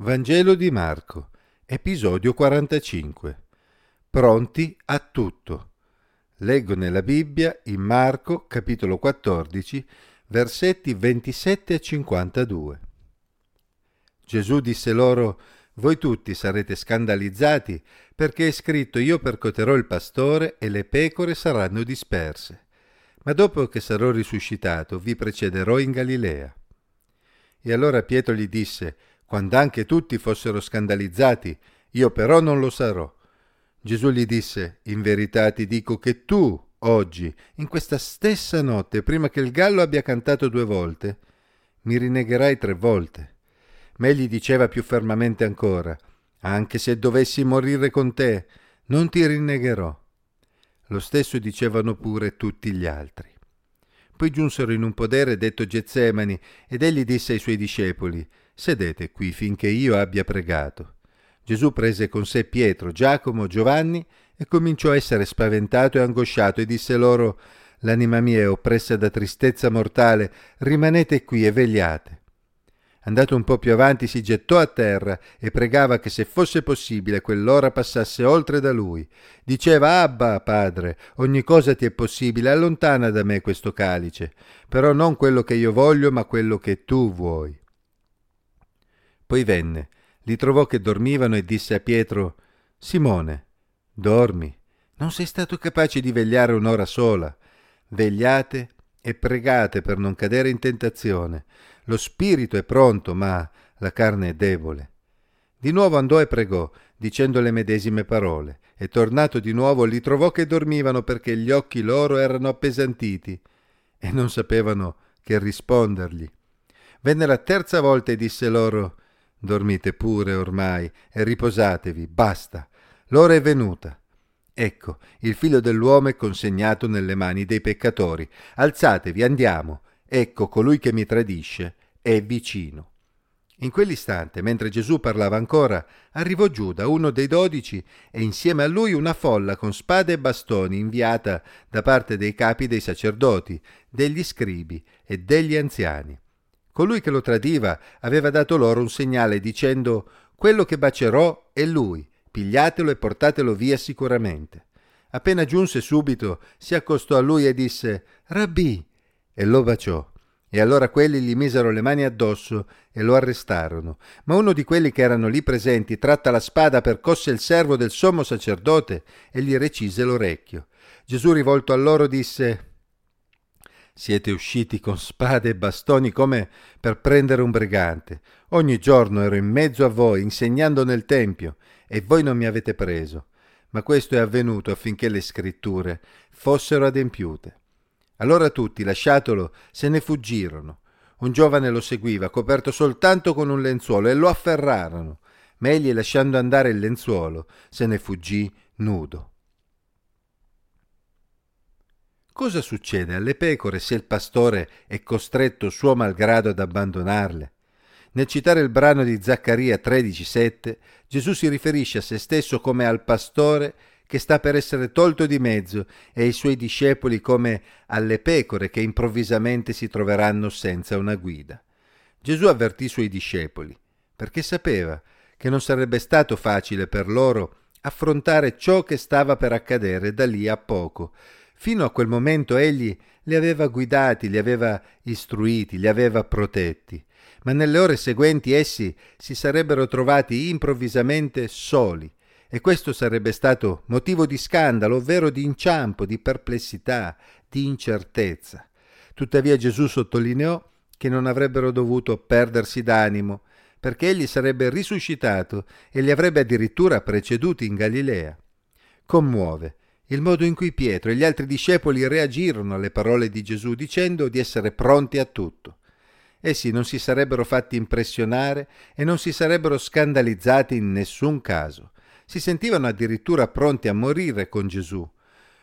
Vangelo di Marco, episodio 45. Pronti a tutto. Leggo nella Bibbia in Marco, capitolo 14, versetti 27 e 52. Gesù disse loro, voi tutti sarete scandalizzati perché è scritto io percoterò il pastore e le pecore saranno disperse. Ma dopo che sarò risuscitato vi precederò in Galilea. E allora Pietro gli disse, quando anche tutti fossero scandalizzati, io però non lo sarò. Gesù gli disse, in verità ti dico che tu, oggi, in questa stessa notte, prima che il gallo abbia cantato due volte, mi rinnegherai tre volte. Ma egli diceva più fermamente ancora, anche se dovessi morire con te, non ti rinnegherò. Lo stesso dicevano pure tutti gli altri. Poi giunsero in un podere detto Getsemani, ed egli disse ai suoi discepoli, Sedete qui finché io abbia pregato. Gesù prese con sé Pietro, Giacomo, Giovanni e cominciò a essere spaventato e angosciato e disse loro, L'anima mia è oppressa da tristezza mortale, rimanete qui e vegliate. Andato un po' più avanti si gettò a terra e pregava che se fosse possibile quell'ora passasse oltre da lui. Diceva Abba, padre, ogni cosa ti è possibile, allontana da me questo calice, però non quello che io voglio, ma quello che tu vuoi. Poi venne, li trovò che dormivano e disse a Pietro Simone, dormi, non sei stato capace di vegliare un'ora sola. Vegliate e pregate per non cadere in tentazione. Lo spirito è pronto, ma la carne è debole. Di nuovo andò e pregò, dicendo le medesime parole, e tornato di nuovo li trovò che dormivano perché gli occhi loro erano appesantiti e non sapevano che rispondergli. Venne la terza volta e disse loro Dormite pure ormai e riposatevi, basta. L'ora è venuta. Ecco, il figlio dell'uomo è consegnato nelle mani dei peccatori. Alzatevi, andiamo. Ecco, colui che mi tradisce è vicino. In quell'istante, mentre Gesù parlava ancora, arrivò Giuda, uno dei dodici, e insieme a lui una folla con spade e bastoni inviata da parte dei capi dei sacerdoti, degli scribi e degli anziani. Colui che lo tradiva aveva dato loro un segnale dicendo quello che bacerò è lui, pigliatelo e portatelo via sicuramente. Appena giunse subito, si accostò a lui e disse Rabbì, e lo baciò. E allora quelli gli misero le mani addosso e lo arrestarono. Ma uno di quelli che erano lì presenti tratta la spada, percosse il servo del sommo sacerdote e gli recise l'orecchio. Gesù rivolto a loro disse siete usciti con spade e bastoni come per prendere un brigante. Ogni giorno ero in mezzo a voi, insegnando nel Tempio, e voi non mi avete preso. Ma questo è avvenuto affinché le scritture fossero adempiute. Allora tutti, lasciatolo, se ne fuggirono. Un giovane lo seguiva, coperto soltanto con un lenzuolo, e lo afferrarono. Ma egli, lasciando andare il lenzuolo, se ne fuggì nudo. Cosa succede alle pecore se il pastore è costretto suo malgrado ad abbandonarle? Nel citare il brano di Zaccaria 13:7, Gesù si riferisce a se stesso come al pastore che sta per essere tolto di mezzo e ai suoi discepoli come alle pecore che improvvisamente si troveranno senza una guida. Gesù avvertì i suoi discepoli perché sapeva che non sarebbe stato facile per loro affrontare ciò che stava per accadere da lì a poco, Fino a quel momento egli li aveva guidati, li aveva istruiti, li aveva protetti, ma nelle ore seguenti essi si sarebbero trovati improvvisamente soli, e questo sarebbe stato motivo di scandalo, ovvero di inciampo, di perplessità, di incertezza. Tuttavia Gesù sottolineò che non avrebbero dovuto perdersi d'animo, perché egli sarebbe risuscitato e li avrebbe addirittura preceduti in Galilea. Commuove il modo in cui Pietro e gli altri discepoli reagirono alle parole di Gesù dicendo di essere pronti a tutto. Essi non si sarebbero fatti impressionare e non si sarebbero scandalizzati in nessun caso. Si sentivano addirittura pronti a morire con Gesù.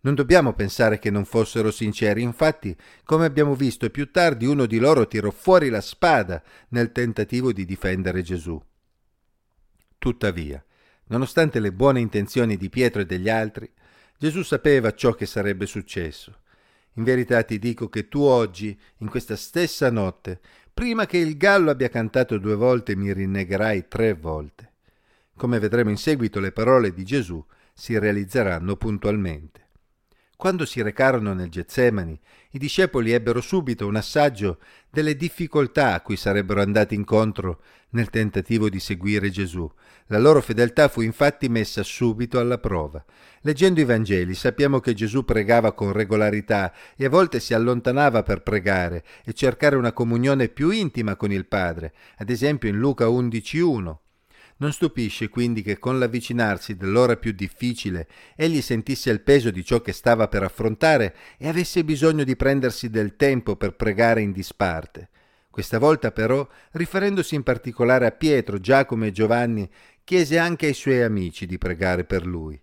Non dobbiamo pensare che non fossero sinceri, infatti, come abbiamo visto più tardi, uno di loro tirò fuori la spada nel tentativo di difendere Gesù. Tuttavia, nonostante le buone intenzioni di Pietro e degli altri, Gesù sapeva ciò che sarebbe successo. In verità ti dico che tu oggi, in questa stessa notte, prima che il gallo abbia cantato due volte mi rinnegherai tre volte. Come vedremo in seguito, le parole di Gesù si realizzeranno puntualmente. Quando si recarono nel Getsemani, i discepoli ebbero subito un assaggio delle difficoltà a cui sarebbero andati incontro nel tentativo di seguire Gesù. La loro fedeltà fu infatti messa subito alla prova. Leggendo i Vangeli sappiamo che Gesù pregava con regolarità e a volte si allontanava per pregare e cercare una comunione più intima con il Padre, ad esempio in Luca 11.1. Non stupisce quindi che con l'avvicinarsi dell'ora più difficile egli sentisse il peso di ciò che stava per affrontare e avesse bisogno di prendersi del tempo per pregare in disparte. Questa volta però, riferendosi in particolare a Pietro, Giacomo e Giovanni, chiese anche ai suoi amici di pregare per lui.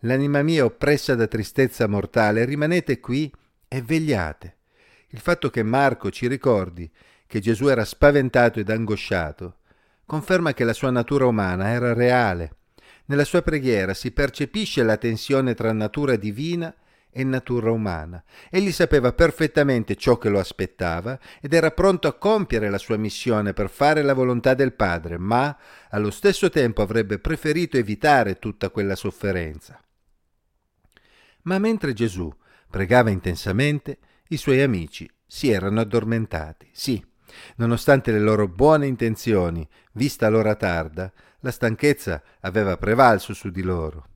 L'anima mia oppressa da tristezza mortale, rimanete qui e vegliate. Il fatto che Marco ci ricordi che Gesù era spaventato ed angosciato conferma che la sua natura umana era reale. Nella sua preghiera si percepisce la tensione tra natura divina e natura umana. Egli sapeva perfettamente ciò che lo aspettava ed era pronto a compiere la sua missione per fare la volontà del Padre, ma allo stesso tempo avrebbe preferito evitare tutta quella sofferenza. Ma mentre Gesù pregava intensamente, i suoi amici si erano addormentati. Sì, Nonostante le loro buone intenzioni, vista l'ora tarda, la stanchezza aveva prevalso su di loro.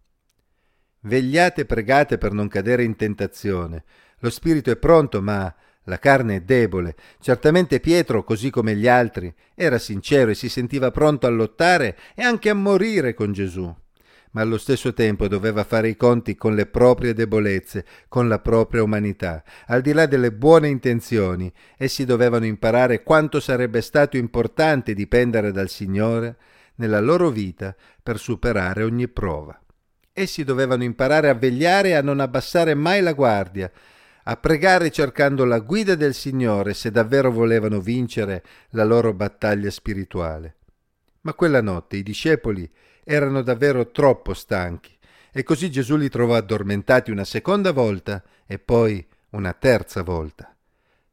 Vegliate e pregate per non cadere in tentazione. Lo spirito è pronto, ma la carne è debole. Certamente Pietro, così come gli altri, era sincero e si sentiva pronto a lottare e anche a morire con Gesù ma allo stesso tempo doveva fare i conti con le proprie debolezze, con la propria umanità. Al di là delle buone intenzioni, essi dovevano imparare quanto sarebbe stato importante dipendere dal Signore nella loro vita per superare ogni prova. Essi dovevano imparare a vegliare e a non abbassare mai la guardia, a pregare cercando la guida del Signore se davvero volevano vincere la loro battaglia spirituale. Ma quella notte i discepoli erano davvero troppo stanchi e così Gesù li trovò addormentati una seconda volta e poi una terza volta.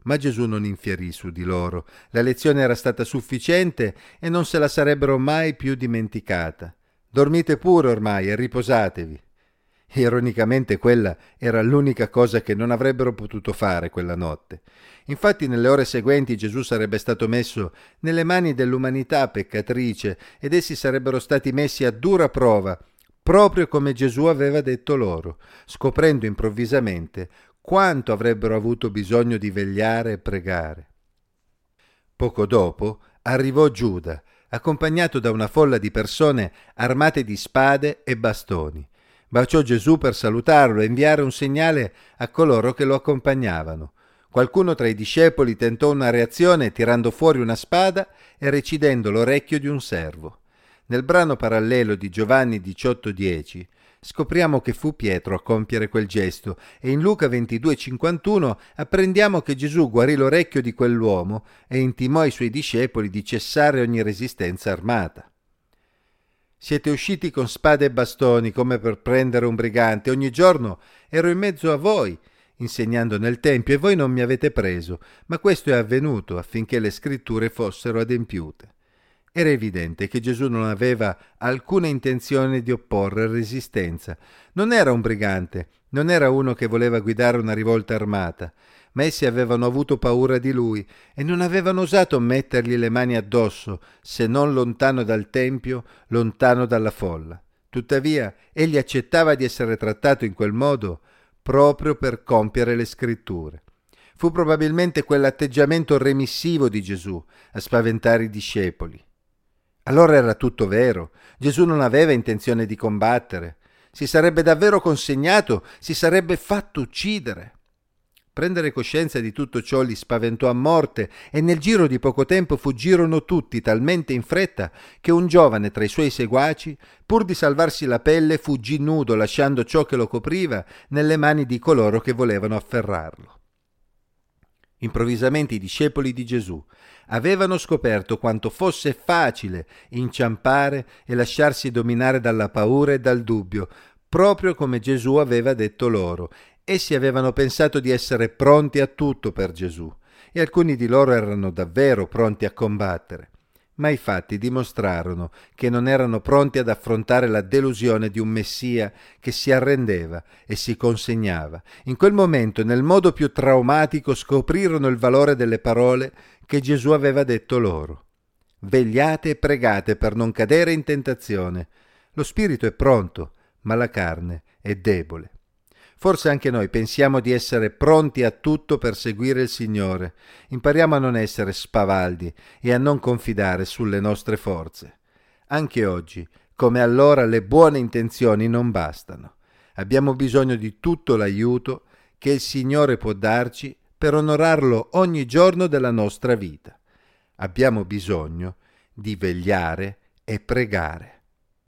Ma Gesù non infierì su di loro, la lezione era stata sufficiente e non se la sarebbero mai più dimenticata. Dormite pure ormai e riposatevi. Ironicamente quella era l'unica cosa che non avrebbero potuto fare quella notte. Infatti nelle ore seguenti Gesù sarebbe stato messo nelle mani dell'umanità peccatrice ed essi sarebbero stati messi a dura prova, proprio come Gesù aveva detto loro, scoprendo improvvisamente quanto avrebbero avuto bisogno di vegliare e pregare. Poco dopo arrivò Giuda, accompagnato da una folla di persone armate di spade e bastoni. Baciò Gesù per salutarlo e inviare un segnale a coloro che lo accompagnavano. Qualcuno tra i discepoli tentò una reazione tirando fuori una spada e recidendo l'orecchio di un servo. Nel brano parallelo di Giovanni 18:10 scopriamo che fu Pietro a compiere quel gesto e in Luca 22:51 apprendiamo che Gesù guarì l'orecchio di quell'uomo e intimò ai suoi discepoli di cessare ogni resistenza armata. Siete usciti con spade e bastoni come per prendere un brigante. Ogni giorno ero in mezzo a voi, insegnando nel Tempio, e voi non mi avete preso, ma questo è avvenuto affinché le scritture fossero adempiute. Era evidente che Gesù non aveva alcuna intenzione di opporre resistenza. Non era un brigante, non era uno che voleva guidare una rivolta armata, ma essi avevano avuto paura di lui e non avevano osato mettergli le mani addosso, se non lontano dal Tempio, lontano dalla folla. Tuttavia, egli accettava di essere trattato in quel modo proprio per compiere le scritture. Fu probabilmente quell'atteggiamento remissivo di Gesù a spaventare i discepoli. Allora era tutto vero. Gesù non aveva intenzione di combattere. Si sarebbe davvero consegnato, si sarebbe fatto uccidere. Prendere coscienza di tutto ciò li spaventò a morte e nel giro di poco tempo fuggirono tutti talmente in fretta che un giovane tra i suoi seguaci, pur di salvarsi la pelle, fuggì nudo lasciando ciò che lo copriva nelle mani di coloro che volevano afferrarlo. Improvvisamente i discepoli di Gesù avevano scoperto quanto fosse facile inciampare e lasciarsi dominare dalla paura e dal dubbio, proprio come Gesù aveva detto loro, Essi avevano pensato di essere pronti a tutto per Gesù. e alcuni di loro erano davvero pronti a combattere ma i fatti dimostrarono che non erano pronti ad affrontare la delusione di un Messia che si arrendeva e si consegnava. In quel momento, nel modo più traumatico, scoprirono il valore delle parole che Gesù aveva detto loro. Vegliate e pregate per non cadere in tentazione. Lo spirito è pronto, ma la carne è debole. Forse anche noi pensiamo di essere pronti a tutto per seguire il Signore. Impariamo a non essere spavaldi e a non confidare sulle nostre forze. Anche oggi, come allora, le buone intenzioni non bastano. Abbiamo bisogno di tutto l'aiuto che il Signore può darci per onorarlo ogni giorno della nostra vita. Abbiamo bisogno di vegliare e pregare.